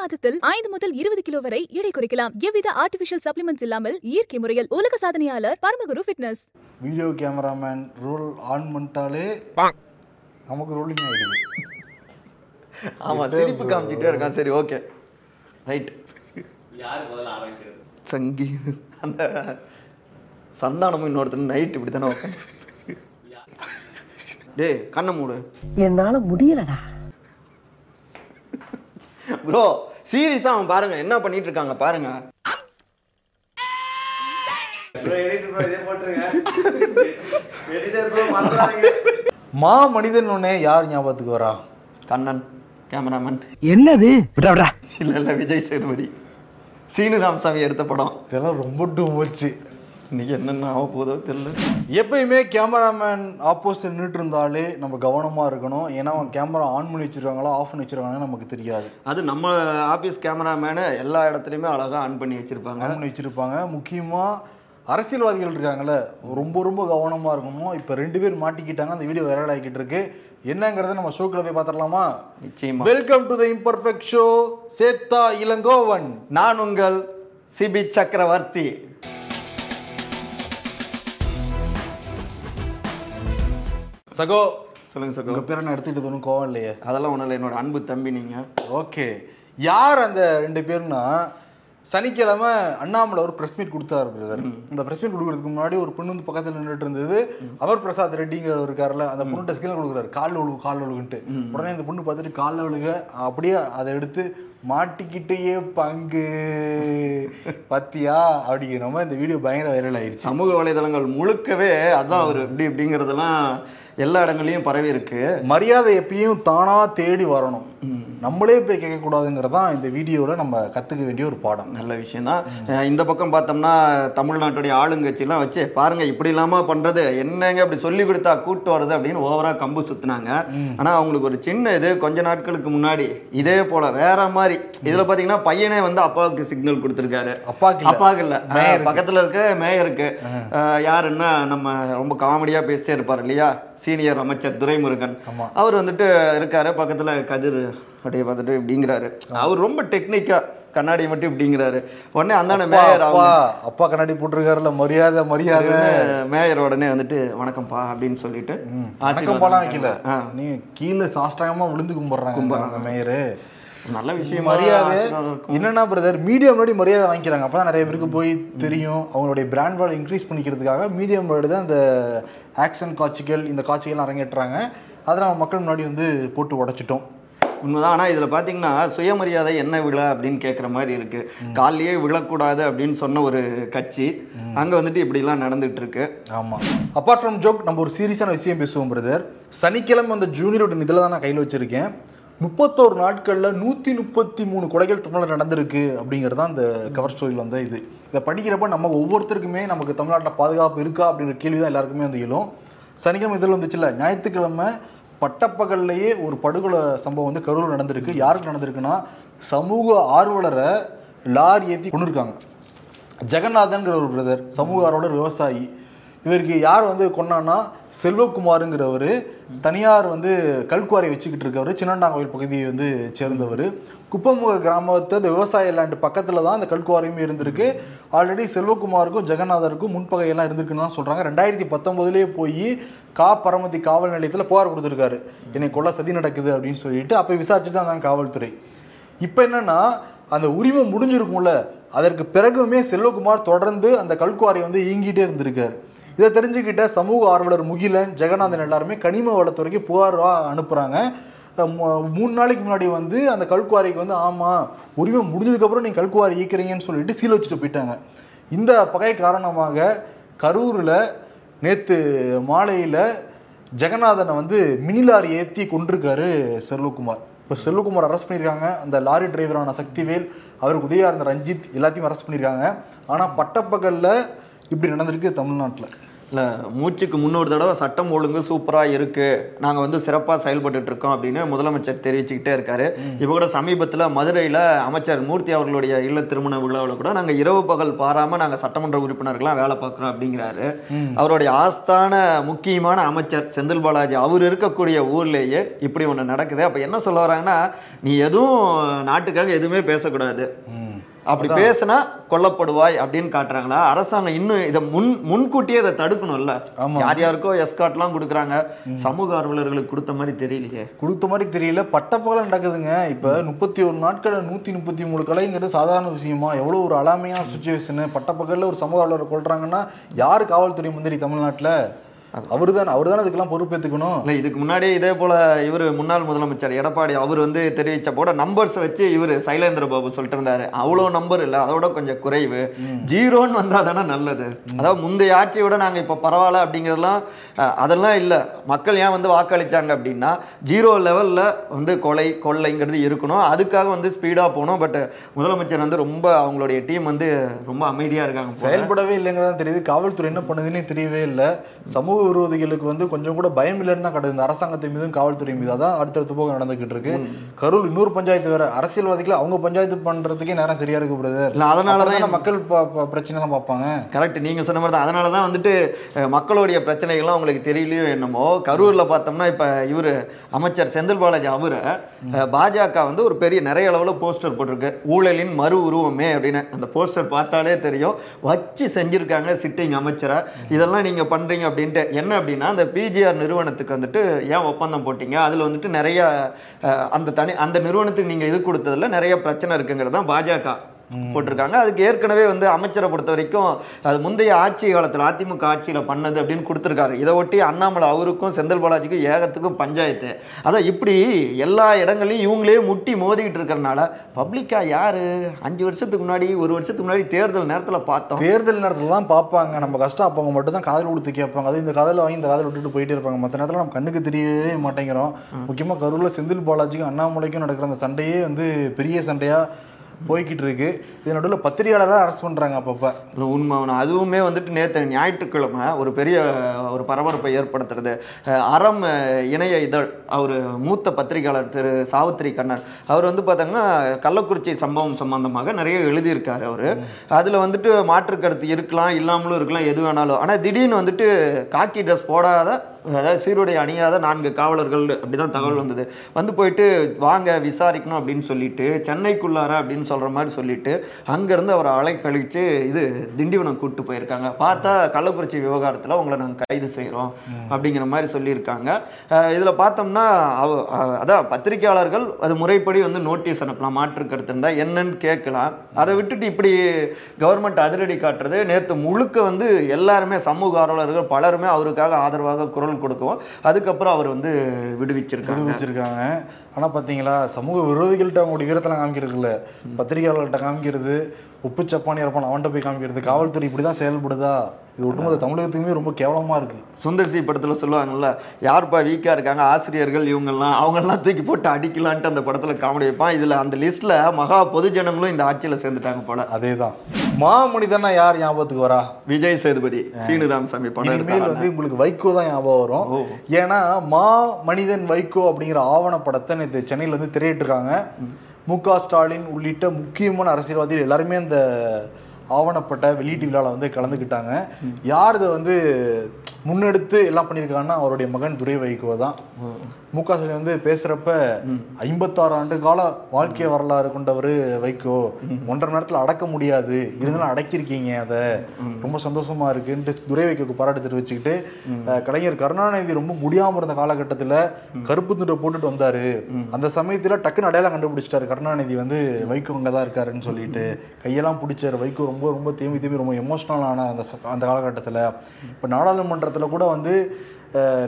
மாதத்தில் ஐந்து முதல் இருபது கிலோ வரை எடை குறைக்கலாம். எவ்வித ஆர்டிபிஷியல் சப்ளிமெண்ட்ஸ் இல்லாமல் இயற்கை முறையில் உலக சாதனையாளர் Paramaguru fitness video cameraman roll on பண்ணிட்டாலே நமக்கு ரோலிங் ஆயிடுது. ஆமா சிரிப்பு காமிச்சிட்டே இருக்கான். சரி ஓகே ரைட் யார் முதல்ல ஆரம்பிக்கிறது? சங்கி. அந்த சந்தானமும் இன்னொருத்தர் நைட் இப்படி தானே டேய் கண்ணை மூடு. என்னால முடியலடா. ப்ரோ சீரியஸா அவன் பாருங்க. என்ன பண்ணிட்டு இருக்காங்க பாருங்க மா மனிதன் ஒன்னே யார் ஞாபகத்துக்கு வரா? கண்ணன் கேமராமேன் என்னது? விடா விடா இல்ல இல்ல விஜய் சேதுபதி. சீனு ராமசாமி எடுத்த படம். இதெல்லாம் ரொம்ப டூ போச்சு. இன்னைக்கு என்னென்ன ஆக போதோ தெரியல. எப்பயுமே கேமராமேன் ஆப்போசிட் நின்றுட்டு இருந்தாலே நம்ம கவனமா இருக்கணும். ஏன்னா அவன் கேமரா ஆன் பண்ணி வச்சிருக்காங்களா ஆஃப் பண்ணி வச்சிருக்காங்கன்னு நமக்கு தெரியாது. அது நம்ம ஆபீஸ் கேமராமேனு எல்லா இடத்துலையுமே அழகா ஆன் பண்ணி வச்சிருப்பாங்க. ஆன் பண்ணி வச்சிருப்பாங்க. முக்கியமா அரசியல்வாதிகள் இருக்காங்கல்ல ரொம்ப ரொம்ப கவனமா இருக்கணும். இப்போ ரெண்டு பேர் மாட்டிக்கிட்டாங்க அந்த வீடியோ வைரல் ஆகிக்கிட்டு இருக்கு. என்னங்கிறத நம்ம ஷோக்குள்ள போய் பார்த்துடலாமா? நிச்சயமா. Welcome to the imperfect show சேத்தா இளங்கோவன் நான் உங்கள் சிபி சக்கரவர்த்தி. சகோ. சொல்லுங்க சகோ. பேரை நான் எடுத்துக்கிட்டது ஒன்றும் கோவம் இல்லையே. அதெல்லாம் ஒன்றும் இல்லை. என்னோட அன்பு தம்பி நீங்க. ஓகே. யார் அந்த ரெண்டு பேர்னா சனிக்கிழமை அண்ணாமலை ஒரு பிரஸ் மீட் கொடுத்தாரு பிரதர் இந்த பிரஸ் மீட் கொடுக்கறதுக்கு முன்னாடி ஒரு பொண்ணு வந்து பக்கத்துல நின்றுட்டு இருந்தது. அமர் பிரசாத் ரெட்டிங்கிறவர் இருக்காருல்ல அந்த பொண்ணுகிட்ட ஸ்கில் கொடுக்குறாரு. கால் ஒழுகு கால் ஒழுகுன்ட்டு. உடனே இந்த பொண்ணு பார்த்துட்டு கால் ஒழுக அப்படியே அதை எடுத்து மாட்டிக்கிட்டேயே பங்கு. பத்தியா? அப்படிங்கிற மாதிரி இந்த வீடியோ பயங்கர வைரல் ஆயிடுச்சு சமூக வலைதளங்கள் முழுக்கவே அதான் அவர் இப்படி இப்படிங்கிறதெல்லாம் எல்லா இடங்கள்லையும் பரவி இருக்கு. மரியாதை எப்பயும் தானா தேடி வரணும். நம்மளே போய் கேட்கக்கூடாதுங்கிறது தான் இந்த வீடியோவில் நம்ம கற்றுக்க வேண்டிய ஒரு பாடம். நல்ல விஷயம் தான் இந்த பக்கம் பார்த்தோம்னா தமிழ்நாட்டுடைய ஆளுங்கட்சிலாம் வச்சு பாருங்க இப்படி இல்லாம பண்றது என்னங்க இப்படி சொல்லி கொடுத்தா கூட்டு வருது அப்படின்னு ஓவரா கம்பு சுத்துனாங்க. ஆனா அவங்களுக்கு ஒரு சின்ன இது கொஞ்ச நாட்களுக்கு முன்னாடி இதே போல வேற மாதிரி. இதுல பாத்தீங்கன்னா பையனே வந்து அப்பாவுக்கு சிக்னல் கொடுத்துருக்காரு. அப்பாக்கு இல்ல. அப்பாவுக்கு இல்ல. பக்கத்துல இருக்க மேயருக்கு. யாருன்னா நம்ம ரொம்ப காமெடியா பேசிட்டே இருப்பார் இல்லையா? சீனியர் அமைச்சர் துரைமுருகன். அவர் வந்துட்டு இருக்காரு. பக்கத்துல கதிர் அப்படியே பார்த்துட்டு இப்படிங்கிறாரு. அவர் ரொம்ப டெக்னிக்கா கண்ணாடி மட்டும் இப்படிங்கிறாரு. உடனே அந்தான மேயர் அப்பா அப்பா கண்ணாடி போட்டிருக்காருல்ல மரியாதை மரியாதை. மேயர் உடனே வந்துட்டு வணக்கம்ப்பா அப்படின்னு சொல்லிட்டு வணக்கம் போலாம் வைக்கல. நீ கீழே சாஷ்டாங்கமா விழுந்து கும்பிடுறாங்க கும்பிடுறாங்க. மேயரு. நல்ல விஷயம் மரியாதை என்னன்னா பிரதர் மீடியா முன்னாடி மரியாதை வாங்கிக்கிறாங்க. அப்பதான் நிறைய பேருக்கு போய் தெரியும். அவங்களுடைய பிராண்ட் வேல்யூ இன்க்ரீஸ் பண்ணிக்கிறதுக்காக மீடியா முன்னாடி தான் இந்த ஆக்ஷன் காட்சிகள் இந்த காட்சிகள் அரங்கேற்றுறாங்க அதை நம்ம மக்கள் முன்னாடி வந்து போட்டு உடைச்சிட்டோம். உண்மைதான். ஆனா இதுல பாத்தீங்கன்னா சுயமரியாதை என்ன விழா அப்படின்னு கேட்குற மாதிரி இருக்கு. காலையே விழக்கூடாது அப்படின்னு சொன்ன ஒரு கட்சி. அங்க வந்துட்டு இப்படி எல்லாம் நடந்துட்டு இருக்கு ஆமா. அப்பார்ட் ஃப்ரம் ஜோக் நம்ம ஒரு சீரியஸான விஷயம் பேசுவோம் பிரதர் சனிக்கிழமை அந்த ஜூனியரோட இதில் தான் நான் கையில் வச்சிருக்கேன். முப்பத்தோரு நாட்களில் நூற்றி முப்பத்தி மூணு கொலைகள் தமிழில் நடந்திருக்கு அப்படிங்கிறது தான் இந்த கவர் ஸ்டோரியில் வந்த இது. இதை படிக்கிறப்ப நம்ம ஒவ்வொருத்தருக்குமே நமக்கு தமிழ்நாட்டில் பாதுகாப்பு இருக்கா அப்படிங்கிற கேள்வி தான் எல்லாருக்குமே வந்து எழும். சனிக்கிழமை இதில் வந்துச்சுல்ல ஞாயிற்றுக்கிழமை பட்டப்பகல்லையே ஒரு படுகொலை சம்பவம் வந்து கரூர் நடந்திருக்கு. யாருக்கு நடந்திருக்குன்னா சமூக ஆர்வலரை லாரி ஏற்றி கொண்டு இருக்காங்க ஜெகநாதன்கிற ஒரு பிரதர் சமூக ஆர்வலர் விவசாயி. இவருக்கு யார் வந்து கொண்டான்னா செல்வகுமாருங்கிறவர் தனியார் வந்து கல்குவாரி வச்சுக்கிட்டு இருக்கவர் சின்னண்டாங்கோயில் பகுதியை வந்து சேர்ந்தவர். குப்பமுக கிராமத்தை அந்த விவசாய லேண்டு பக்கத்தில் தான் அந்த கல்குவாரியும் இருந்திருக்கு. ஆல்ரெடி செல்வகுமாருக்கும் ஜெகநாதருக்கும் முன்பகையெல்லாம் இருந்திருக்குன்னு தான் சொல்கிறாங்க ரெண்டாயிரத்தி பத்தொம்போதுலேயே போய் கா. பரமத்தி காவல் நிலையத்தில் புகார் கொடுத்துருக்காரு. என்னை கொல்ல சதி நடக்குது அப்படின்னு சொல்லிட்டு அப்போ விசாரிச்சுட்டு தான் இருந்தாங்க காவல்துறை. இப்போ என்னன்னா அந்த உரிமை முடிஞ்சிருக்கும்ல. அதற்கு பிறகுமே செல்வகுமார் தொடர்ந்து அந்த கல்குவாரி வந்து இயங்கிட்டே இருந்திருக்காரு. இதை தெரிஞ்சுக்கிட்ட சமூக ஆர்வலர் முகிலன் ஜெகநாதன் எல்லாருமே கனிம வளத்துறைக்கு புகாரா அனுப்புகிறாங்க மூணு நாளைக்கு முன்னாடி வந்து அந்த கல்குவாரிக்கு வந்து ஆமாம் உரிமை முடிஞ்சதுக்கப்புறம் நீங்கள் கல்குவாரி இயக்கிறீங்கன்னு சொல்லிட்டு சீல் வச்சுட்டு போயிட்டாங்க. இந்த பகை காரணமாக கரூரில் நேற்று மாலையில் ஜெகநாதனை வந்து மினி லாரி ஏற்றி கொண்டிருக்காரு செல்வகுமார். இப்போ செல்வகுமார் அரெஸ்ட் பண்ணியிருக்காங்க. அந்த லாரி டிரைவரான சக்திவேல் அவருக்கு உதவியாக இருந்த ரஞ்சித் எல்லாத்தையும் அரெஸ்ட் பண்ணியிருக்காங்க. ஆனால் பட்டப்பகலில் இப்படி நடந்திருக்கு தமிழ்நாட்டில். இல்லை மூச்சுக்கு முன்னூறு தடவை சட்டம் ஒழுங்கு சூப்பராக இருக்கு. நாங்கள் வந்து சிறப்பாக செயல்பட்டுட்டு இருக்கோம் அப்படின்னு முதலமைச்சர் தெரிவிச்சுக்கிட்டே இருக்காரு. இப்போ கூட சமீபத்தில் மதுரையில் அமைச்சர் மூர்த்தி அவர்களுடைய இல்ல திருமண விழாவில் கூட நாங்கள் இரவு பகல் பாராமல் நாங்கள் சட்டமன்ற உறுப்பினர்கள்லாம் வேலை பார்க்குறோம் அப்படிங்கிறாரு. அவருடைய ஆஸ்தான முக்கியமான அமைச்சர் செந்தில் பாலாஜி அவர் இருக்கக்கூடிய ஊர்லேயே இப்படி ஒன்று நடக்குது. அப்போ என்ன சொல்ல வராங்கன்னா நீ எதுவும் நாட்டுக்காக எதுவுமே பேசக்கூடாது. அப்படி பேசினா கொல்லப்படுவாய் அப்படின்னு காட்டுறாங்களா? அரசாங்கம் இன்னும் இதை முன் முன்கூட்டியே இதை தடுக்கணும்ல. யார் யாருக்கோ எஸ்காட்லாம் கொடுக்குறாங்க. சமூக ஆர்வலர்களுக்கு கொடுத்த மாதிரி தெரியலையே. கொடுத்த மாதிரி தெரியல. பட்டப்பகல நடக்குதுங்க. இப்ப முப்பத்தி ஒரு நாட்கள் நூத்தி முப்பத்தி மூணு கலைங்கிறது சாதாரண விஷயமா? எவ்வளவு ஒரு அலாமையான சுச்சுவேஷன் பட்டப்பகல்ல ஒரு சமூக ஆர்வலரை கொள்றாங்கன்னா யாரு காவல்துறை மந்திரி தமிழ்நாட்டுல? அவரு தானே அவர் தானே அதுக்கெல்லாம் பொறுப்பேற்றுக்கணும் இல்லை இதுக்கு முன்னாடியே இதே போல இவர் முன்னாள் முதலமைச்சர் எடப்பாடி அவர் வந்து தெரிவிச்ச போட நம்பர்ஸ் வச்சு இவர் சைலேந்திர பாபு சொல்லிட்டு இருந்தாரு. அவ்வளோ நம்பர் இல்லை அதோட கொஞ்சம் குறைவு. ஜீரோன்னு வந்தா தானே நல்லது. அதாவது முந்தைய ஆட்சியோட நாங்கள் இப்போ பரவாயில்ல அப்படிங்கிறதெல்லாம் அதெல்லாம் இல்லை. மக்கள் ஏன் வந்து வாக்களிச்சாங்க அப்படின்னா ஜீரோ லெவலில் வந்து கொலை கொள்ளைங்கிறது இருக்கணும். அதுக்காக வந்து ஸ்பீடாக போகணும். பட் முதலமைச்சர் வந்து ரொம்ப அவங்களுடைய டீம் வந்து ரொம்ப அமைதியாக இருக்காங்க. செயல்படவே இல்லைங்கிறதா தெரியுது. காவல்துறை என்ன பண்ணுதுன்னே தெரியவே இல்லை. சமூக விரோதிகளுக்கு வந்து கொஞ்சம் கூட பயம் இல்லைன்னு தான் கிடையாது இந்த அரசாங்கத்தை மீதும் காவல்துறை மீது அதான் அடுத்தடுத்து போக நடந்துகிட்டு இருக்கு. கரூர் இன்னொரு பஞ்சாயத்து வேற அரசியல்வாதிகள் அவங்க பஞ்சாயத்து பண்றதுக்கே நேரம் சரியா இருக்கு பிரதர் அதனால தான் மக்கள் ப- ப- பிரச்சனை பார்ப்பாங்க. கரெக்ட் நீங்கள் சொன்ன மாதிரி தான். அதனால தான் வந்துட்டு மக்களுடைய பிரச்சனைகள்லாம் உங்களுக்கு தெரியலையோ என்னமோ கரூரில் பார்த்தோம்னா இப்போ இவர் அமைச்சர் செந்தில் பாலாஜி அவரை பாஜக வந்து ஒரு பெரிய நிறைய அளவில் போஸ்டர் போட்டிருக்கு. ஊழலின் மறு உருவமே அப்படின்னு. அந்த போஸ்டர் பார்த்தாலே தெரியும். வச்சு செஞ்சுருக்காங்க சிட்டிங் அமைச்சரை. இதெல்லாம் நீங்கள் பண்ணுறீங்க அப்படின்ட்டு என்ன அப்படின்னா அந்த பிஜிஆர் நிறுவனத்துக்கு வந்துட்டு ஏன் ஒப்பந்தம் போட்டீங்க? அதில் வந்துட்டு நிறைய அந்த தனி அந்த நிறுவனத்துக்கு நீங்கள் இது கொடுத்ததுல நிறைய பிரச்சனை இருக்குங்கிறது தான் பாஜக. போட்டிருக்காங்க. அதுக்கு ஏற்கனவே வந்து அமைச்சரை பொறுத்த வரைக்கும் அது முந்தைய ஆட்சி காலத்தில் அதிமுக ஆட்சியில் பண்ணது அப்படின்னு கொடுத்துருக்காரு. இதை ஒட்டி அண்ணாமலை அவருக்கும் செந்தில் பாலாஜிக்கும் ஏகத்துக்கும் பஞ்சாயத்து. அதான் இப்படி எல்லா இடங்களையும் இவங்களே முட்டி மோதிக்கிட்டு இருக்கிறனால பப்ளிக்கா யாரு? அஞ்சு வருஷத்துக்கு முன்னாடி ஒரு வருஷத்துக்கு முன்னாடி தேர்தல் நேரத்தில் பார்த்தோம். தேர்தல் நேரத்துல தான் பார்ப்பாங்க. நம்ம கஷ்டம் அப்போ அவங்க மட்டும் தான் காதல் கொடுத்து கேட்பாங்க. அது இந்த காதல வாங்கி இந்த காதல் விட்டுட்டு போயிட்டே இருப்பாங்க. மற்ற நேரத்தில் நம்ம கண்ணுக்கு தெரியவே மாட்டேங்கிறோம். முக்கியமாக கரூர்ல செந்தில் பாலாஜிக்கும் அண்ணாமலைக்கும் நடக்கிற அந்த சண்டையே வந்து பெரிய சண்டையா போய்கிட்டு இருக்கு இது நடுவில் பத்திரிகையாளராக அரெஸ்ட் பண்ணுறாங்க அப்பப்போ. இல்லை உண்மை அதுவுமே வந்துட்டு நேற்று ஞாயிற்றுக்கிழமை ஒரு பெரிய ஒரு பரபரப்பை ஏற்படுத்துறது. அறம் இணைய இதழ். அவர் மூத்த பத்திரிகையாளர் திரு சாவித்திரி கண்ணன். அவர் வந்து பார்த்தாங்கன்னா கள்ளக்குறிச்சி சம்பவம் சம்பந்தமாக நிறைய எழுதியிருக்கார் அவர். அதில் வந்துட்டு மாற்று கருத்து இருக்கலாம் இல்லாமலும் இருக்கலாம் எது வேணாலும். ஆனால் திடீர்னு வந்துட்டு காக்கி ட்ரெஸ் போடாத அதாவது சீருடை அணியாத நான்கு காவலர்கள் அப்படிதான் தகவல் வந்தது. வந்து போயிட்டு வாங்க விசாரிக்கணும் அப்படின்னு சொல்லிட்டு சென்னைக்குள்ளார அப்படின்னு சொல்ற மாதிரி சொல்லிட்டு அங்கேருந்து அவரை அலைக்கழிச்சு இது திண்டிவனம் கூட்டு போயிருக்காங்க. பார்த்தா கள்ளக்குறிச்சி விவகாரத்தில் உங்களை நாங்கள் கைது செய்கிறோம் அப்படிங்கிற மாதிரி சொல்லியிருக்காங்க. இதில் பார்த்தோம்னா அவ அதான் பத்திரிக்கையாளர்கள் அது முறைப்படி வந்து நோட்டீஸ் அனுப்பலாம் மாற்று கருத்து இருந்தால் என்னன்னு கேட்கலாம். அதை விட்டுட்டு இப்படி கவர்மெண்ட் அதிரடி காட்டுறது நேற்று முழுக்க வந்து எல்லாருமே சமூக ஆர்வலர்கள் பலருமே அவருக்காக ஆதரவாக குரல் கொடுக்கவும் அதுக்கப்புறம் அவர் வந்து விடுவிச்சிருக்காங்க. வச்சிருக்காங்க ஆனா பாத்தீங்களா சமூக விரோதிகள்கிட்ட அவங்களுடைய வீரத்தெல்லாம் காமிக்கிறது இல்ல பத்திரிகையாளர்கிட்ட காமிக்கிறது உப்பு சப்பானி இருப்பான் அவன்கிட்ட போய் காமிக்கிறது காவல்துறை இப்படிதான் செயல்படுதா? இது ஒட்டுமொத்த தமிழகத்துக்குமே ரொம்ப கேவலமா இருக்கு. சுந்தர்சி படத்தில் சொல்லுவாங்கல்ல யாருப்பா வீக்காக இருக்காங்க? ஆசிரியர்கள் இவங்கெல்லாம் அவங்கெல்லாம் தூக்கி போட்டு அடிக்கலான்ட்டு அந்த படத்தில் காமெடி வைப்பான் இதில் அந்த லிஸ்ட்டில் மகா பொதுஜனங்களும் இந்த ஆட்சியில் சேர்ந்துட்டாங்க போல. அதேதான். மாமனிதனா யார் ஞாபகத்துக்கு வரா? விஜய் சேதுபதி சீனு ராமசாமி படம் இனிமேல் வந்து உங்களுக்கு வைகோ தான் ஞாபகம் வரும். ஏன்னா மா மனிதன் வைகோ அப்படிங்கிற ஆவணப்படத்தை நேற்று சென்னையில் வந்து திரையிட்டிருக்காங்க. மு க ஸ்டாலின் உள்ளிட்ட முக்கியமான அரசியல்வாதிகள் எல்லாருமே அந்த ஆவணப்பட்ட வெளியீட்டு விழாவில் வந்து கலந்துக்கிட்டாங்க. யார் இதை வந்து முன்னெடுத்து எல்லாம் பண்ணியிருக்காங்கன்னா அவருடைய மகன் துரை வைகோ தான். மு க ஸ்டாலின் வந்து பேசுறப்ப ஐம்பத்தாறு ஆண்டு கால வாழ்க்கை வரலாறு கொண்டவர் வைகோ. ஒன்றரை நேரத்தில் அடக்க முடியாது. இருந்தாலும் அடக்கியிருக்கீங்க அதை. ரொம்ப சந்தோஷமா இருக்குன்ட்டு துரை வைகோக்கு பாராட்டு தெரிவிச்சுக்கிட்டு கலைஞர் கருணாநிதி ரொம்ப முடியாம இருந்த காலகட்டத்தில் கருப்பு துண்டை போட்டுட்டு வந்தாரு. அந்த சமயத்துல டக்குன்னு அடையாளம் கண்டுபிடிச்சிட்டாரு கருணாநிதி வந்து வைகோ அங்கே தான் இருக்காருன்னு சொல்லிட்டு. கையெல்லாம் பிடிச்சாரு வைகோ ரொம்ப ரொம்ப தேம்பி தேம்பி ரொம்ப எமோஷனல் ஆன அந்த அந்த காலகட்டத்தில். இப்போ நாடாளுமன்றத்தில் கூட வந்து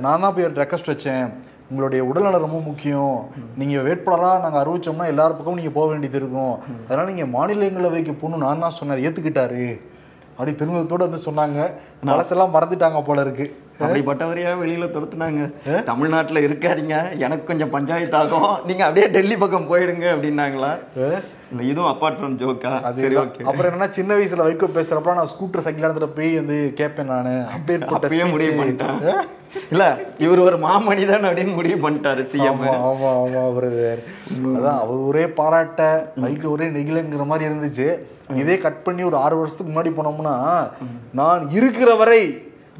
நான் தான் போய் ரெக்வஸ்ட் வச்சேன். உங்களுடைய உடல்நலம் ரொம்ப முக்கியம். நீங்கள் வேட்பாளராக நாங்கள் அறிவிச்சோம்னா எல்லார் பக்கமும் நீங்கள் போக வேண்டியது இருக்கும். அதனால நீங்க மாநிலங்களவைக்கு போகணும் நான் தான் சொன்னேன். ஏற்றுக்கிட்டாரு அப்படி பெருமிதத்தோடு வந்து சொன்னாங்க. மனசெல்லாம் மறந்துட்டாங்க போல இருக்குது அப்படிப்பட்டவரையா வெளியில துரத்துனாங்க? தமிழ்நாட்டுல இருக்காதீங்க. எனக்கு கொஞ்சம் பஞ்சாயத்து ஆகும். நீங்க அப்படியே டெல்லி பக்கம் போயிடுங்க அப்படின்னாங்களா? இல்ல இதுவும் அப்பார்ட் ஃப்ரம் ஜோக்கா சரி ஓகே அப்புறம் என்னன்னா சின்ன வயசுல வைக்கோ பேசுறப்ப நான் ஸ்கூட்டர் சைக்கிள் இடத்துல போய் வந்து கேட்பேன் நானு. அப்படியே அப்பயே முடிவு பண்ணிட்டேன். இல்ல இவர் ஒரு மாமனிதன் அப்படின்னு முடிவு பண்ணிட்டாரு சிஎம் ஆமா ஆமா ஆமா பிரதர் அதான் அவர் ஒரே பாராட்ட வைக்கு ஒரே நெகிழங்கிற மாதிரி இருந்துச்சு. இதே கட் பண்ணி ஒரு ஆறு வருஷத்துக்கு முன்னாடி போனோம்னா நான் இருக்கிற வரை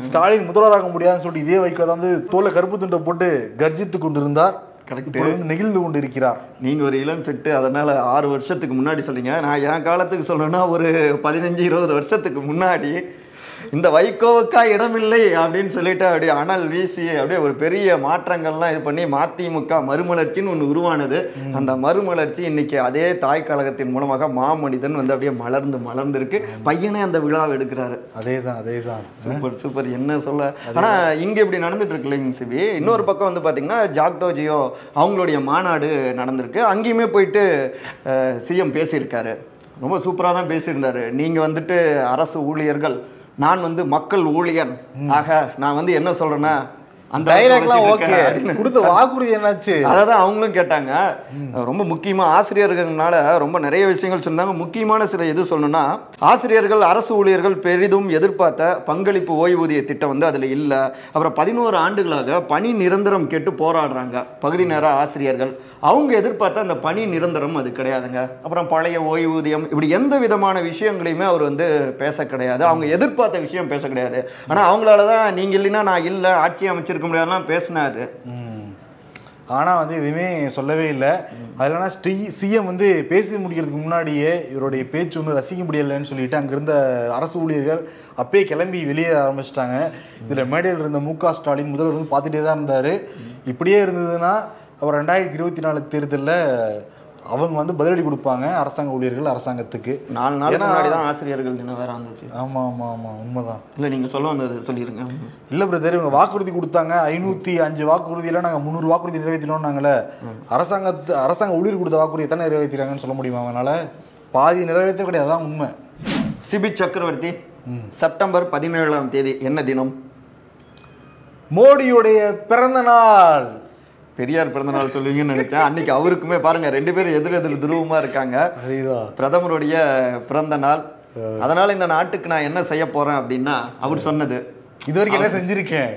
ஸ்டாலின் முதல்வராக முடியாதுன்னு சொல்லிட்டு இதே வைக்கோ வந்து தோலை கருப்பு துண்டை போட்டு கர்ஜித்து கொண்டிருந்தார். வந்து நெகிழ்ந்து கொண்டிருக்கிறார். நீங்க ஒரு இளம் செட்டு அதனால ஆறு வருஷத்துக்கு முன்னாடி சொல்றீங்க. நான் என் காலத்துக்கு சொல்லணும்னா ஒரு பதினஞ்சு இருபது வருஷத்துக்கு முன்னாடி இந்த வைகோவுக்கா இடமில்லை அப்படின்னு சொல்லிட்டு அப்படியே அனல் வீசி அப்படியே ஒரு பெரிய மாற்றங்கள்லாம் இது பண்ணி மதிமுக மறுமலர்ச்சின்னு ஒன்று உருவானது. அந்த மறுமலர்ச்சி இன்னைக்கு அதே தாய் கழகத்தின் மூலமாக மாமனிதன் வந்து அப்படியே மலர்ந்து மலர்ந்து இருக்கு பையனே அந்த விழாவை எடுக்கிறாரு. அதேதான் அதேதான். Super super. என்ன சொல்ல? ஆனா இங்க இப்படி நடந்துட்டு இருக்கு இல்லைங்க சிபி. இன்னொரு பக்கம் வந்து பாத்தீங்கன்னா ஜாக்டோ ஜியோ அவங்களுடைய மாநாடு நடந்திருக்கு. அங்கேயுமே போயிட்டு சிஎம் பேசியிருக்காரு. ரொம்ப சூப்பரா தான் பேசியிருந்தாரு. நீங்க வந்துட்டு அரசு ஊழியர்கள் நான் வந்து மக்கள் ஊழியன். ஆக நான் வந்து என்ன சொல்கிறேன்னா அந்த டைலாக்லாம் ஓகே. கொடுத்த வாக்குறுதி என்னாச்சு? அதான் அவங்களும் கேட்டாங்க. ரொம்ப முக்கியமா ஆசிரியர்கள்னால ரொம்ப நிறைய விஷயங்கள் சொன்னாங்க முக்கியமான சில எது சொல்லணும்னா ஆசிரியர்கள் அரசு ஊழியர்கள் பெரிதும் எதிர்பார்த்த பங்களிப்பு ஓய்வூதிய திட்டம் வந்து அதுல இல்ல. அப்புறம் பதினோரு ஆண்டுகளாக பணி நிரந்தரம் கேட்டு போராடுறாங்க. பகுதி நேர ஆசிரியர்கள். அவங்க எதிர்பார்த்த அந்த பணி நிரந்தரம் அது கிடையாதுங்க. அப்புறம் பழைய ஓய்வூதியம் இப்படி எந்த விதமான விஷயங்களையுமே அவர் வந்து பேச கிடையாது. அவங்க எதிர்பார்த்த விஷயம் பேச கிடையாது. ஆனா அவங்களால தான் நீங்க இல்லைன்னா நான் இல்லை ஆட்சி பேசியிருக்க முடியாதுலாம் பேசினார். ஆனால் வந்து எதுவுமே சொல்லவே இல்லை. அதில்னா ஸ்ரீ சிஎம் வந்து பேசி முடிக்கிறதுக்கு முன்னாடியே இவருடைய பேச்சு ஒன்றும் ரசிக்க முடியலைன்னு சொல்லிட்டு அங்கே இருந்த அரசு ஊழியர்கள் அப்பயே கிளம்பி வெளியே ஆரம்பிச்சிட்டாங்க. இதில் மேடையில் இருந்த மு க ஸ்டாலின் முதல்வர் வந்து பார்த்துட்டே தான் இருந்தார். இப்படியே இருந்ததுன்னா அப்புறம் ரெண்டாயிரத்தி இருபத்தி நாலு தேர்தலில் அவங்க வந்து பதிலடி கொடுப்பாங்க அரசாங்க ஊழியர்கள் அரசாங்கத்துக்கு. நாலு ஏன்னா- முன்னாடி தான் ஆசிரியர்கள் தினம் வேற வந்துச்சு ஆமா ஆமா ஆமா உண்மைதான். இல்ல நீங்க சொல்ல வந்தது சொல்லிருங்க. இல்ல பிரதர் இவங்க வாக்குறுதி கொடுத்தாங்க. ஐநூத்தி அஞ்சு வாக்குறுதியில நாங்க முந்நூறு வாக்குறுதி நிறைவேற்றினோம்னாங்களே அரசாங்கத்து அரசாங்க ஊழியர் கொடுத்த வாக்குறுதி எத்தனை நிறைவேற்றிறாங்கன்னு சொல்ல முடியுமா அவங்களால? பாதி நிறைவேற்ற கிடையாது அதான் உண்மை. சிபி சக்கரவர்த்தி செப்டம்பர் பதினேழாம் தேதி என்ன தினம்? மோடியுடைய பிறந்த நாள். பெரியார் பிறந்த நாள் சொல்லுவீங்கன்னு நினைச்சேன். அன்னைக்கு அவருக்குமே பாருங்க ரெண்டு பேரும் எதிர் எதிர் துருவமா இருக்காங்க. பிரதமருடைய பிறந்த நாள். அதனால இந்த நாட்டுக்கு நான் என்ன செய்ய போறேன் அப்படின்னா அவர் சொன்னது. இது வரைக்கும் என்ன செஞ்சிருக்கேன்?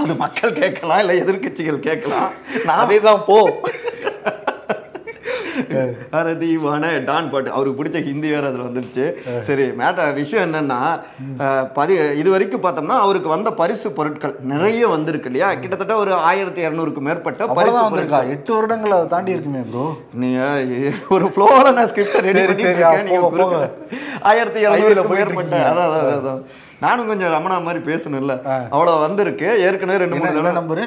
அது மக்கள் கேட்கலாம் இல்ல எதிர்க்கட்சிகள் கேட்கலாம். நான் அதேதான் போ. அரதீவான டான் பாட்டு. அவருக்கு பிடிச்ச ஹிந்தி வேற அதுல வந்துருச்சு. சரி மேட்ட விஷயம் என்னன்னா பதி இது வரைக்கும் பார்த்தோம்னா அவருக்கு வந்த பரிசு பொருட்கள் நிறைய வந்திருக்கு இல்லையா? கிட்டத்தட்ட ஒரு ஆயிரத்தி இருநூறுக்கு மேற்பட்ட பரிசு வந்திருக்கா? எட்டு வருடங்கள் அதை தாண்டி இருக்குமே ப்ரோ நீங்க ஒரு ஃப்ளோல நான் ஸ்கிரிப்ட் ரெடி பண்ணி ஆயிரத்தி இருநூறுக்கு மேற்பட்ட. அதான் அதான், அதான். நானும் கொஞ்சம் ரமணா மாதிரி பேசணும்ல. அவ்வளவு வந்திருக்கு. ஏற்கனவே ரெண்டு மூணு தடவை நம்பரு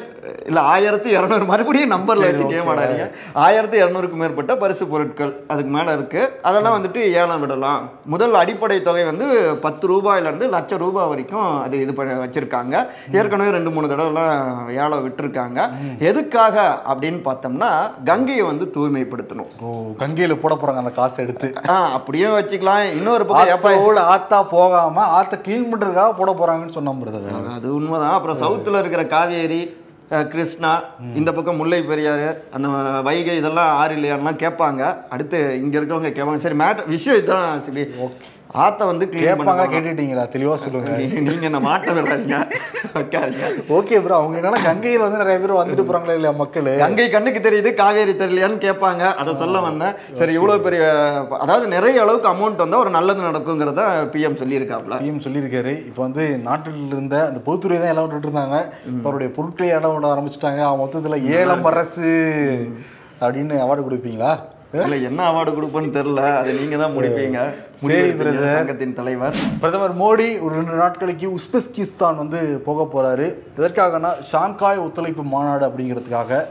இல்ல ஆயிரத்தி இரநூறு மறுபடியும் நம்பர்ல வச்சு. கேம் ஆடாதீங்க. ஆயிரத்தி இரநூறுக்கு மேற்பட்ட பரிசு பொருட்கள் அதுக்கு மேல இருக்கு. அதெல்லாம் வந்துட்டு ஏலம் விடலாம். முதல் அடிப்படை தொகை வந்து பத்து ரூபாயில இருந்து லட்சம் ரூபாய் வரைக்கும் அது இது பண்ண வச்சிருக்காங்க. ஏற்கனவே ரெண்டு மூணு தடவைலாம் ஏலம் விட்டுருக்காங்க. எதுக்காக அப்படின்னு பார்த்தோம்னா கங்கையை வந்து தூய்மைப்படுத்தணும். ஓ கங்கையில போட போறாங்க அந்த காசை எடுத்து. ஆ அப்படியும் வச்சுக்கலாம். இன்னொரு பக்கம் ஆத்தா போகாம ஆத்த கிளீன் பண்றதுக்காக போட போறாங்கன்னு சொன்ன பிரதர் அது- உண்மைதான். அப்புறம் சவுத்துல இருக்கிற காவேரி கிருஷ்ணா இந்த பக்கம் முல்லை பெரியாறு அந்த வைகை இதெல்லாம் ஆறு இல்லையான்லாம் கேட்பாங்க. அடுத்து இங்க இருக்கவங்க கேட்பாங்க. சரி மேட்டர் விஷயம் இதுதான் சிபி ஆத்த வந்து கேட்பாங்க கேட்டுட்டீங்களா? தெளிவா சொல்லுங்க. நீங்க என்ன மாட்ட விடாதீங்க வைக்காதீங்க. ஓகே ப்ரோ அவங்க என்னன்னா கங்கையில வந்து நிறைய பேர் வந்துட்டு போறாங்களா இல்லையா மக்கள்? கங்கை கண்ணுக்கு தெரியுது காவேரி தெரியலையான்னு கேட்பாங்க அதை சொல்ல வந்தேன். சரி இவ்வளவு பெரிய அதாவது நிறைய அளவுக்கு அமௌண்ட் வந்தா ஒரு நல்லது நடக்குங்கிறத பிஎம் சொல்லியிருக்காப்ல பிஎம் சொல்லியிருக்காரு. இப்போ வந்து நாட்டில் இருந்த அந்த பொதுத்துறை தான் எல்லாம் விட்டுட்டு இருந்தாங்க. இப்போ அவருடைய பொருட்களை இடம் விட ஆரம்பிச்சிட்டாங்க. அவன் மொத்தத்தில் ஏலம் அரசு அப்படின்னு அவார்டு கொடுப்பீங்களா? இல்ல என்ன அவார்டு கொடுப்பேன்னு தெரியல. அதை நீங்க தான் முடிப்பீங்க சரி, brother. சங்கத்தின் தலைவர். பிரதமர் மோடி ஒரு ரெண்டு நாட்களுக்கு உஸ்பெஸ்கிஸ்தான் வந்து போக போறாரு. எதற்காகனா ஷாங்காய் ஒத்துழைப்பு மாநாடு அப்படிங்கிறதுக்காக.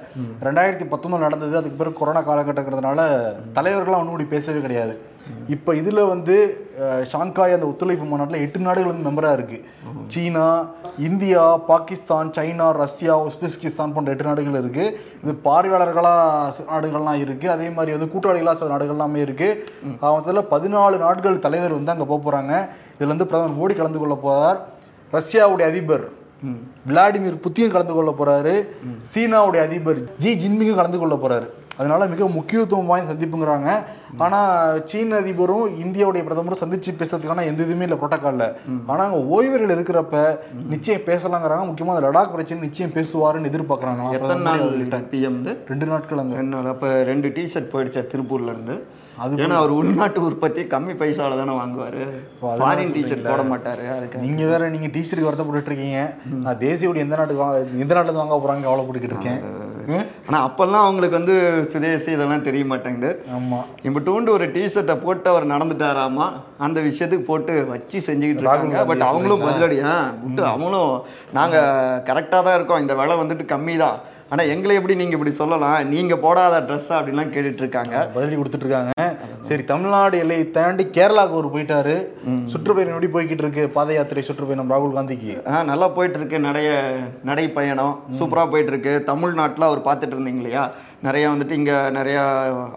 ரெண்டாயிரத்தி பத்தொன்பது நடந்தது. அதுக்கு பிறகு கொரோனா காலகட்டங்கிறதுனால தலைவர்கள்லாம் ஒன்றும் பேசவே கிடையாது. இப்போ இதுல வந்து ஷாங்காய் அந்த ஒத்துழைப்பு மாநாட்டில் எட்டு நாடுகள் வந்து மெம்பரா இருக்கு. சீனா India Pakistan China Russia Uzbekistan போன்ற எட்டு நாடுகள் இருக்கு. இது பார்வையாளர்களா சில நாடுகள்லாம் இருக்கு. அதே மாதிரி வந்து கூட்டாளிகளா சில நாடுகள்லாமே இருக்கு. அவத்துல பதினாலு நாடுகள் தலைவர் வந்து அங்க போக போறாங்க. இதுல இருந்து பிரதமர் மோடி கலந்து கொள்ள போறார். ரஷ்யாவுடைய அதிபர் விளாடிமிர் புத்தின் கலந்து கொள்ள போறாரு. சீனாவுடைய அதிபர் ஜி ஜின்மிங்கும் கலந்து கொள்ள போறாரு. அதனால மிக முக்கியத்துவம் வாய்ந்த சந்திப்புங்கிறாங்க. ஆனா சீன அதிபரும் இந்தியாவுடைய பிரதமரும் சந்திச்சு பேசுறதுக்கான எந்த இதுவுமே இல்லை புரோட்டோக்கால்ல. ஆனா அங்க ஓய்வர்கள் இருக்கிறப்ப நிச்சயம் பேசலாங்கிறாங்க. முக்கியமா அந்த லடாக் பிரச்சனை நிச்சயம் பேசுவாருன்னு எதிர்பார்க்கறாங்க எத்தனை நாள் பிஎம் ரெண்டு நாட்கள் அங்க. ரெண்டு நாள். அப்போ ரெண்டு டிஷர்ட் போயிடுச்சா திருப்பூர்ல இருந்து? அது ஏன்னா அவர் உள்நாட்டு உற்பத்தி கம்மி பைசால தானே வாங்குவாரு. ஃபாரின் டிஷர்ட் போட மாட்டாரு அதுக்கு நீங்க வேற நீங்க டிஷர்ட் வருத்தப்பட்டு இருக்கீங்க. நான் தேசியோட எந்த நாட்டுக்கு வாங்க எந்த நாட்டுல வாங்க போறாங்க கவலைப்பட்டுக்கிட்டு இருக்கேன். ம்? ஆனா அப்பெல்லாம் அவங்களுக்கு வந்து சுதேசி இதெல்லாம் தெரிய மாட்டேங்குது. ஆமா. இம்பிட்டூண்டு ஒரு டிஷர்ட்டை போட்டு அவர் நடந்துட்டாராமா? அந்த விஷயத்துக்கு போட்டு வச்சு செஞ்சுக்கிட்டு இருக்காங்க. பட் அவங்களும்? பதிலடி ஆ விட்டு அவங்களும் நாங்க கரெக்டாக தான் இருக்கோம். இந்த விலை வந்துட்டு கம்மி தான் ஆனா எங்களை எப்படி நீங்க இப்படி சொல்லலாம்? நீங்க போடாத ட்ரெஸ் அப்படின்லாம் கேட்டுட்டு இருக்காங்க பதிலடி கொடுத்துட்டு இருக்காங்க சரி தமிழ்நாடு எல்லையை தாண்டி கேரளாவுக்கு ஒரு போயிட்டாரு. சுற்றுப்பயணம் எப்படி போய்கிட்டு இருக்கு பாத யாத்திரை சுற்றுப்பயணம் ராகுல் காந்திக்கு. ஆ நல்லா போயிட்டு இருக்கு நிறைய நடை பயணம் சூப்பரா போயிட்டு இருக்கு தமிழ்நாட்டில் அவர் பார்த்துட்டு இருந்தீங்க இல்லையா? நிறைய வந்துட்டு இங்க நிறைய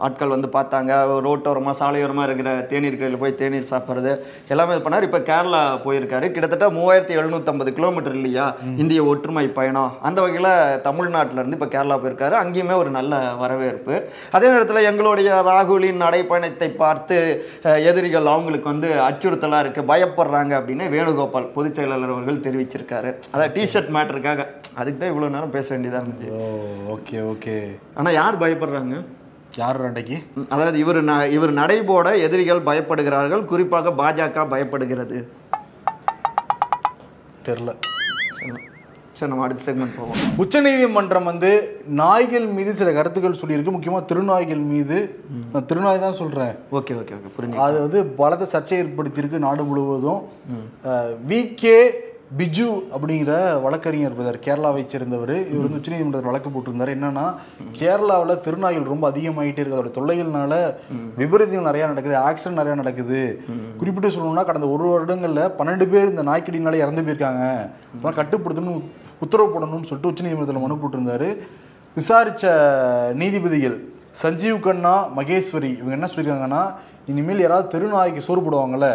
ஆட்கள் வந்து பார்த்தாங்க. ரோட்டோரமா சாலையோரமா இருக்கிற தேநீர் கடையில் போய் தேநீர் சாப்பிட்றது. எல்லாமே இது பண்ணார். இப்போ கேரளா போயிருக்காரு. கிட்டத்தட்ட மூவாயிரத்தி எழுநூத்தம்பது கிலோமீட்டர் இல்லையா? இந்திய ஒற்றுமை பயணம். அந்த வகையில் தமிழ்நாட்டுல இருந்து இப்போ கேரளா போயிருக்காரு. அங்கேயுமே ஒரு நல்ல வரவேற்பு. அதே நேரத்தில் எங்களுடைய ராகுலின் நடைப்பயணத்தை பார்த்து எதிரிகள் அவங்களுக்கு வந்து அச்சுறுத்தலாக இருக்கு பயப்படுறாங்க அப்படின்னு வேணுகோபால் பொதுச் செயலாளர் அவர்கள் தெரிவிச்சிருக்காரு. அதான் டிஷர்ட் மேட்டருக்காக அதுக்கு தான் இவ்வளோ நேரம் பேச வேண்டியதாக இருந்துச்சு. Okay okay. ஆனால் யார் பயப்படுறாங்க? யார் அன்றைக்கு அதாவது இவர் ந- இவர் நடைபோட எதிரிகள் பயப்படுகிறார்கள் குறிப்பாக பாஜக பயப்படுகிறது. தெரில சரி, நம்ம அடுத்த செக்மெண்ட் போவோம். உச்சநீதிமன்றம் வந்து நாய்கள் மீது சில கருத்துக்கள் சொல்லியிருக்கு. முக்கியமாக திருநாய்கள் மீது. நான் திருநாய் தான் சொல்கிறேன் ஓகே ஓகே ஓகே புரிஞ்சு அது வந்து பலத்த சர்ச்சை ஏற்படுத்தியிருக்கு நாடு முழுவதும். வி. கே. பிஜு அப்படிங்கிற வழக்கறிஞர் இருப்பார் கேரளாவை சேர்ந்தவர். இவர் வந்து உச்சநீதிமன்றத்தில் வழக்கு போட்டிருந்தார். என்னன்னா கேரளாவில் திருநாய்கள் ரொம்ப அதிகமாயிட்டே இருக்கு. அதோட தொல்லைகள்னால விபரீதங்கள் நிறையா நடக்குது ஆக்சிடென்ட் நிறையா நடக்குது. குறிப்பிட்டு சொல்லணும்னா கடந்த ஒரு வருடங்களில் பன்னெண்டு பேர் இந்த நாய்க்கடினால இறந்து போயிருக்காங்க. அதெல்லாம் கட்டுப்படுத்தணும் உத்தரவு போடணும்னு சொல்லிட்டு உச்சநீதிமன்றத்தில் மனு போட்டிருந்தாரு. விசாரித்த நீதிபதிகள் சஞ்சீவ் கண்ணா மகேஸ்வரி இவங்க என்ன சொல்லியிருக்காங்கன்னா இனிமேல் யாராவது தெருநாய்க்கு சோறு போடுவாங்கல்ல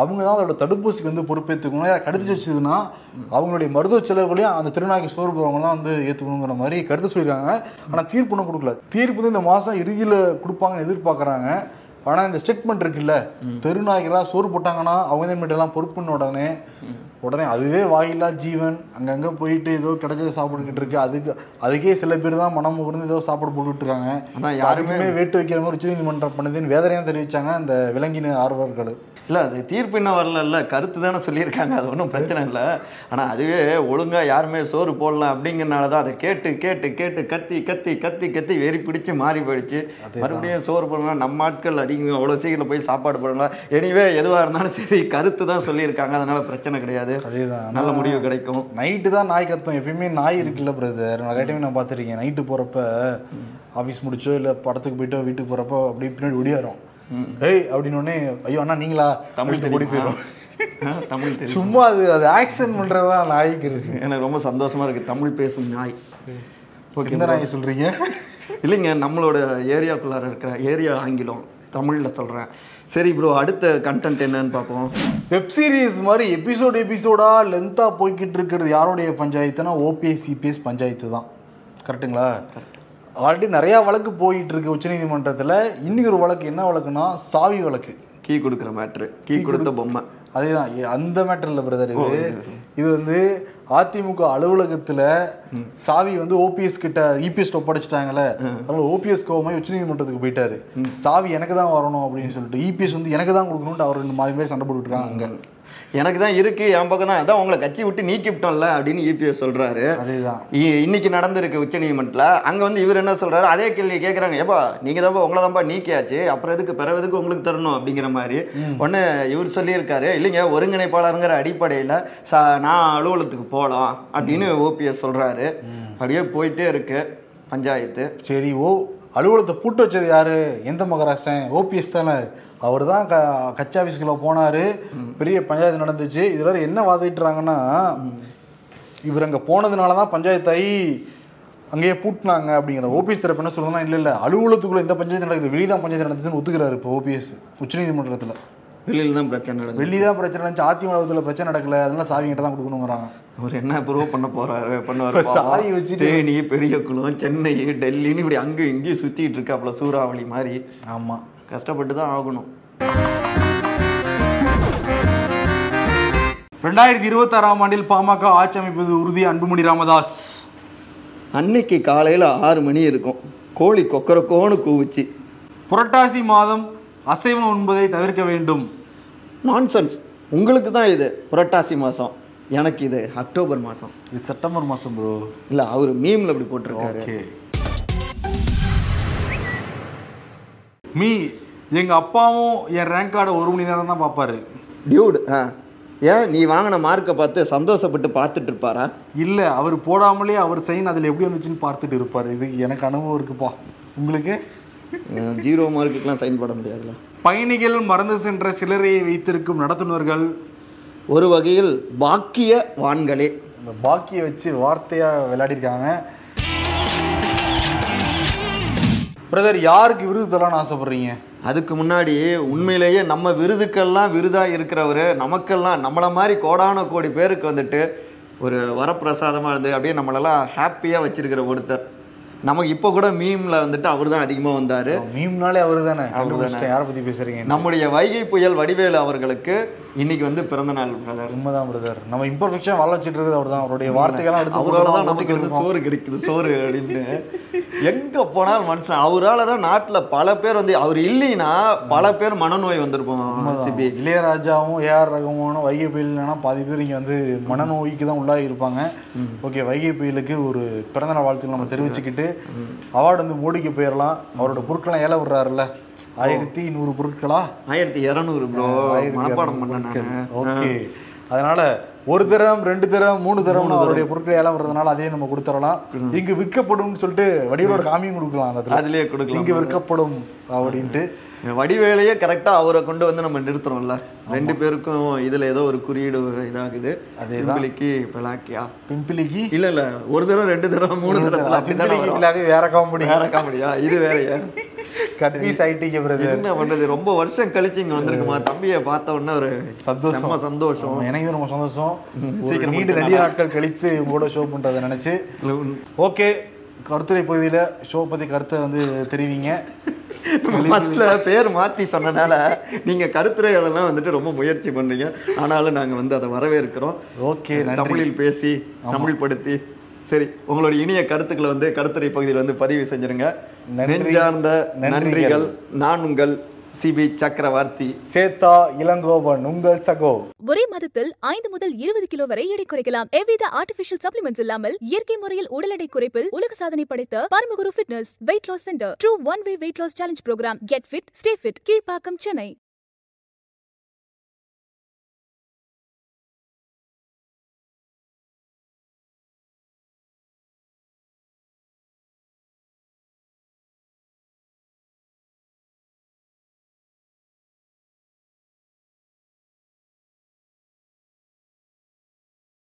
அவங்க தான் அதோட தடுப்பூசிக்கு வந்து பொறுப்பேற்றுக்கணும் யாராவது கடிச்சு வச்சதுன்னா அவங்களுடைய மருத்துவ செலவுகளையும் அந்த திருநாய்க்கு சோறு போடுறவங்கலாம் வந்து ஏற்றுக்கணுங்கிற மாதிரி கருத்து சொல்லியிருக்காங்க. ஆனால் தீர்ப்பு ஒன்றும் கொடுக்கல. தீர்ப்பு வந்து இந்த மாதம் இறுதியில் கொடுப்பாங்கன்னு எதிர்பார்க்குறாங்க. ஆனால் இந்த ஸ்டேட்மெண்ட் இருக்குல்ல தெருநாய்க்கெல்லாம் சோறு போட்டாங்கன்னா அவங்க தான் எல்லாம் பொறுப்புன்னு உடனே உடனே அதுவே வாயில்லா ஜீவன். அங்கங்கே போயிட்டு ஏதோ கிடைச்சதை சாப்பிட்டுக்கிட்டு இருக்கு. அதுக்கு அதுக்கே சில பேர் தான் மனம் உகர்ந்து ஏதோ சாப்பாடு போட்டுட்டு இருக்காங்க அதான் யாருமே வேட்டு வைக்கிற மாதிரி உச்சநீதிமன்றம் பண்ணுதுன்னு வேதனையாக தெரிவிச்சாங்க அந்த விலங்கின ஆர்வலர்கள். இல்லை அது தீர்ப்பு இன்னும் வரல கருத்து தானே சொல்லியிருக்காங்க. அது ஒன்றும் பிரச்சனை இல்லை. ஆனால் அதுவே ஒழுங்காக யாருமே சோறு போடலாம் அப்படிங்கிறனால தான் அதை கேட்டு கேட்டு கேட்டு கத்தி கத்தி கத்தி கத்தி வெறி பிடிச்சு மாறி போயிடுச்சு. மறுபடியும் சோறு போடலாம் நம்ம ஆட்கள் அதிகம் அவ்வளோ சீக்கிரம் போய் சாப்பாடு போடலாம் எனிவே எதுவாக இருந்தாலும் சரி கருத்து தான் சொல்லியிருக்காங்க. அதனால பிரச்சனை கிடையாது. அதேதான் நல்ல முடிவு கிடைக்கும். நைட்டு தான் நாய் கத்தும் எப்பயுமே நாய் இருக்குல்ல பிரதர் நிறைய டைம் நான் பார்த்துருக்கேன். நைட்டு போகிறப்ப ஆஃபீஸ் முடிச்சோ இல்லை படத்துக்கு போயிட்டோ வீட்டுக்கு போகிறப்ப அப்படியே பின்னாடி ஒடியாரும் ஏய் அப்படின்னு ஐயோ அண்ணா நீங்களா? தமிழ் ஓடி? போயிடும் தமிழ் சும்மா அது அது ஆக்சன் பண்ணுறது தான் நாய்க்கு இருக்கு எனக்கு ரொம்ப சந்தோஷமா இருக்கு. தமிழ் பேசும் நாய். ஓகே எந்த நாயை சொல்கிறீங்க இல்லைங்க நம்மளோட ஏரியாக்குள்ளார இருக்கிற ஏரியா ஆங்கிலம். தமிழில் சொல்கிறேன் சரி ப்ரோ அடுத்த கண்டென்ட் என்னன்னு பார்ப்போம். வெப் சீரிஸ் மாதிரி எபிசோட் எபிசோடா லென்த்தாக போய்கிட்டு இருக்கிறது யாருடைய பஞ்சாயத்துனா ஓபிஎஸ் சிபிஎஸ் பஞ்சாயத்து தான். கரெக்ட்டுங்களா ஆல்ரெடி நிறையா வழக்கு போயிட்டு இருக்கு உச்சநீதிமன்றத்தில். இன்னைக்கு ஒரு வழக்கு என்ன வழக்குனா சாவி வழக்கு. கீ கொடுக்குற மேட்ரு கீ கொடுத்த பொம்மை. அதேதான் எ- அந்த மேட்டர்ல பிரதர் இது. இது வந்து அதிமுக அலுவலகத்துல சாவி வந்து ஓபிஎஸ் கிட்ட இபிஎஸ் ஒப்படைச்சிட்டாங்கல்ல. அதனால ஓபிஎஸ் கோவமாய் உச்சநீதிமன்றத்துக்கு போயிட்டாரு. சாவி எனக்கு தான் வரணும் அப்படின்னு சொல்லிட்டு இபிஎஸ் வந்து எனக்கு தான் கொடுக்கணும்னு அவர் ரெண்டு மாறி பேர் சண்டை போட்டுட்டு இருக்காங்க அங்க. எனக்கு தான் இருக்கு என் பக்கம் தான் அதான் உங்களை கட்சி விட்டு நீக்கிவிட்டோம்ல அப்படின்னு இபிஎஸ் சொல்றாரு. அதேதான். இ- இன்னைக்கு நடந்திருக்கு உச்சநீதிமன்றத்தில் அங்கே வந்து இவர் என்ன சொல்றாரு? அதே கேள்வி கேட்குறாங்க ஏப்பா நீங்கள் தான்ப்பா உங்களை தான்ப்பா நீக்கியாச்சு. அப்புறம் எதுக்கு பிறகு எதுக்கு உங்களுக்கு தரணும் அப்படிங்கிற மாதிரி. ஒன்று இவர் சொல்லியிருக்காரு. இல்லைங்க ஒருங்கிணைப்பாளருங்கிற அடிப்படையில் ச நான் அலுவலகத்துக்கு போகலாம் அப்படின்னு ஓபிஎஸ் சொல்றாரு. அப்படியே போயிட்டே இருக்கு பஞ்சாயத்து. சரி ஓ அலுவலகத்தை பூட்டு வச்சது யாரு? எந்த மகராசன்? ஓபிஎஸ் தானே. அவர் தான் க கட்சி ஆஃபீஸ்க்குள்ள போனாரு. பெரிய பஞ்சாயத்து நடந்துச்சு. இதுல என்ன வாதிட்டுறாங்கன்னா இவர் அங்க போனதுனால தான் பஞ்சாயத்தாயி அங்கேயே பூட்டினாங்க அப்படிங்கிற. ஓபிஎஸ் தரப்பு என்ன சொல்லுங்கன்னா இல்லை இல்லை. அலுவலகத்துக்குள்ள எந்த பஞ்சாயத்து நடக்குது. வெளியே தான் பஞ்சாயத்து நடந்துச்சுன்னு ஒத்துக்கிறாரு இப்போ ஓபிஎஸ். உச்சநீதிமன்றத்தில். வெளியில் தான் பிரச்சனை நடந்தது வெளியே தான் பிரச்சனை நடந்துச்சு. அதிமுக பிரச்சனை நடக்கல. அதனால சாவி கிட்ட தான் கொடுக்கணுங்கிறாங்க. அவர் என்ன ப்ரூவ் பண்ண போறாரு? பண்ணுவாரு சாவி வச்சுட்டு- தேனி பெரியகுளம் சென்னை டெல்லின்னு இப்படி அங்கேயும் இங்கேயும் சுத்திட்டு இருக்காப்புல சூறாவளி மாதிரி. ஆமா. கஷ்டப்பட்டு தான் ஆகணும். ரெண்டாயிரத்தி இருபத்தாறாம் ஆண்டில் பாமக ஆட்சி அமைப்பது உறுதி அன்புமணி ராமதாஸ். அன்னைக்கு காலையில ஆறு மணி இருக்கும். கோழி கொக்கரக்கோன்னு கூவுச்சு. புரட்டாசி மாதம் அசைவம் உண்பதை தவிர்க்க வேண்டும். நான்சென்ஸ் உங்களுக்கு தான் இது புரட்டாசி மாசம் எனக்கு இது அக்டோபர் மாசம். இது செப்டம்பர் மாசம் ப்ரோ இல்ல அவர் மீம்ல அப்படி போட்டிருக்காரு. மீ எங்க அப்பாவும் என் ரேங்க் கார்டை ஒரு மணி நேரம் தான் பார்ப்பாரு. டியூட் ஆ. ஏன் நீ வாங்கின மார்க்கை பார்த்து சந்தோஷப்பட்டு பார்த்துட்டு இருப்பாரா? இல்ல அவர் போடாமலே அவர் சைன் அதுல எப்படி வந்துச்சுன்னு பார்த்துட்டு இருப்பாரு. இது எனக்கு அனுபவம் இருக்குப்பா. உங்களுக்கு? ஜீரோ மார்க்குக்கெலாம் சைன் போட முடியாதுல்ல. பயணிகள் மறந்து சென்ற சிலரையை வைத்திருக்கும் நடத்துனர்கள் ஒரு வகையில் பாக்கிய வான்களே. இந்த பாக்கியை வச்சு வார்த்தையா விளையாடிருக்காங்க. பிரதர் யாருக்கு விருது தரலாம்னு ஆசைப்படுறீங்க? அதுக்கு முன்னாடி உண்மையிலேயே நம்ம விருதுக்கெல்லாம் விருதாக இருக்கிறவர் நமக்கெல்லாம் நம்மளை மாதிரி கோடான கோடி பேருக்கு வந்துட்டு ஒரு வரப்பிரசாதமாக இருந்து அப்படியே நம்மளெல்லாம் ஹாப்பியாக வச்சிருக்கிற ஒருத்தர். நமக்கு இப்போ கூட மீமில் வந்துட்டு அவர் தான் அதிகமாக வந்தார். மீம்னாலே அவரு தானே? அவருதானே. யாரை பத்தி பேசுறீங்க நம்முடைய வைகை புயல் வடிவேலு அவர்களுக்கு இன்னைக்கு வந்து பிறந்த நாள் பிரதர் உண்மைதான் பிரதர் நம்ம இம்பர்ஃபெக்ஷன் வாழ வச்சுட்டு இருக்கிறது அவர் தான் அவருடைய வார்த்தைகள்லாம் எடுத்து அவரால் தான் நமக்கு வந்து சோறு கிடைக்குது சோறு அப்படின்னு. எங்க போனாலும் மனுஷன் அவரால தான் நாட்டுல பல பேர் வந்து அவர் இல்லைன்னா பல பேர் மனநோய் வந்திருப்போம் சிபி. இளையராஜாவும் ஏஆர் ரகமானும் வைகை புயல்னா பாதி பேர் இங்க வந்து மனநோய்க்கு தான் உள்ளாகி இருப்பாங்க. ஓகே வைகை புயலுக்கு ஒரு பிறந்தநாள் வாழ்த்துக்கள் நம்ம தெரிவிச்சுக்கிட்டு அவார்டு வந்து மோடிக்கு போயிடலாம். அவரோட பொருட்கள்லாம் ஏல விடுறாருல்ல. ஆயிரத்தி நூறு பொருட்களா? ஆயிரத்தி இரநூறு ப்ரோ மனப்பாடம் பண்ணேன் ஓகே. அதனால ஒரு தரம் ரெண்டு தரம் மூணு தரம் அவருடைய பொருட்கள் ஏலம் வர்றதுனால அதையும் நம்ம கொடுத்துடலாம். இங்கு விற்கப்படும்னு சொல்லிட்டு வடிவோட காமியும் கொடுக்கலாம் அந்த. அதுலயே கொடுக்கலாம். இங்கு விற்கப்படும் அப்படின்ட்டு. வடிவேலையே கரெக்டா அவரை கொண்டு வந்து நம்ம நிறுத்துறோம்ல. ரெண்டு பேருக்கும் இதுல ஏதோ ஒரு குறியீடு இதாகுது. பிம்பிளிக்கு பிளாக்கியா? பிம்பிளிக்கு இல்ல இல்ல. ஒரு தடவை ரெண்டு தடவை மூணு தடவை அப்படிதான் வேற காமெடி வேற காமெடியா இது வேறயா? கட்பீஸ் ஐடிக்கு பிரதர் என்ன பண்றது? ரொம்ப வருஷம் கழிச்சு இங்க வந்திருக்குமா? தம்பியை பார்த்த உடனே ஒரு சந்தோஷம். சந்தோஷம். எனக்கும் ரொம்ப சந்தோஷம். சீக்கிரம் நீண்ட நிறைய நாட்கள் கழித்து உங்களோட ஷோ பண்றதை நினைச்சு. ஓகே கருத்துரை பகுதியில ஷோ பத்தி கருத்தை வந்து தெரிவிங்க. ஃபர்ஸ்ட்ல பேர் மாத்தி சொன்னனால நீங்க கருத்துரை அதெல்லாம் வந்துட்டு ரொம்ப முயற்சி பண்றீங்க ஆனாலும் நாங்க வந்து அதை வரவேற்கிறோம். ஓகே தமிழில் பேசி தமிழ் படுத்தி சரி உங்களோட இனிய கருத்துக்களை வந்து கருத்துரை பகுதியில் வந்து பதிவு செஞ்சிருங்க. நெஞ்சார்ந்த நன்றிகள். நான் உங்கள் சிபி சக்கரவர்த்தி. சேத்தா இளங்கோவன் உங்கள் சகோ. ஒரே மாதத்தில் ஐந்து முதல் இருபது கிலோ வரை எடை குறைக்கலாம். எவ்வித ஆர்டிபிஷியல் சப்ளிமெண்ட்ஸ் இல்லாமல் இயற்கை முறையில் உடல் எடை குறைப்பில் உலக சாதனை படைத்த Paramaguru fitness weight loss centre true one way weight loss challenge programme get fit stay fit Kilpauk Chennai.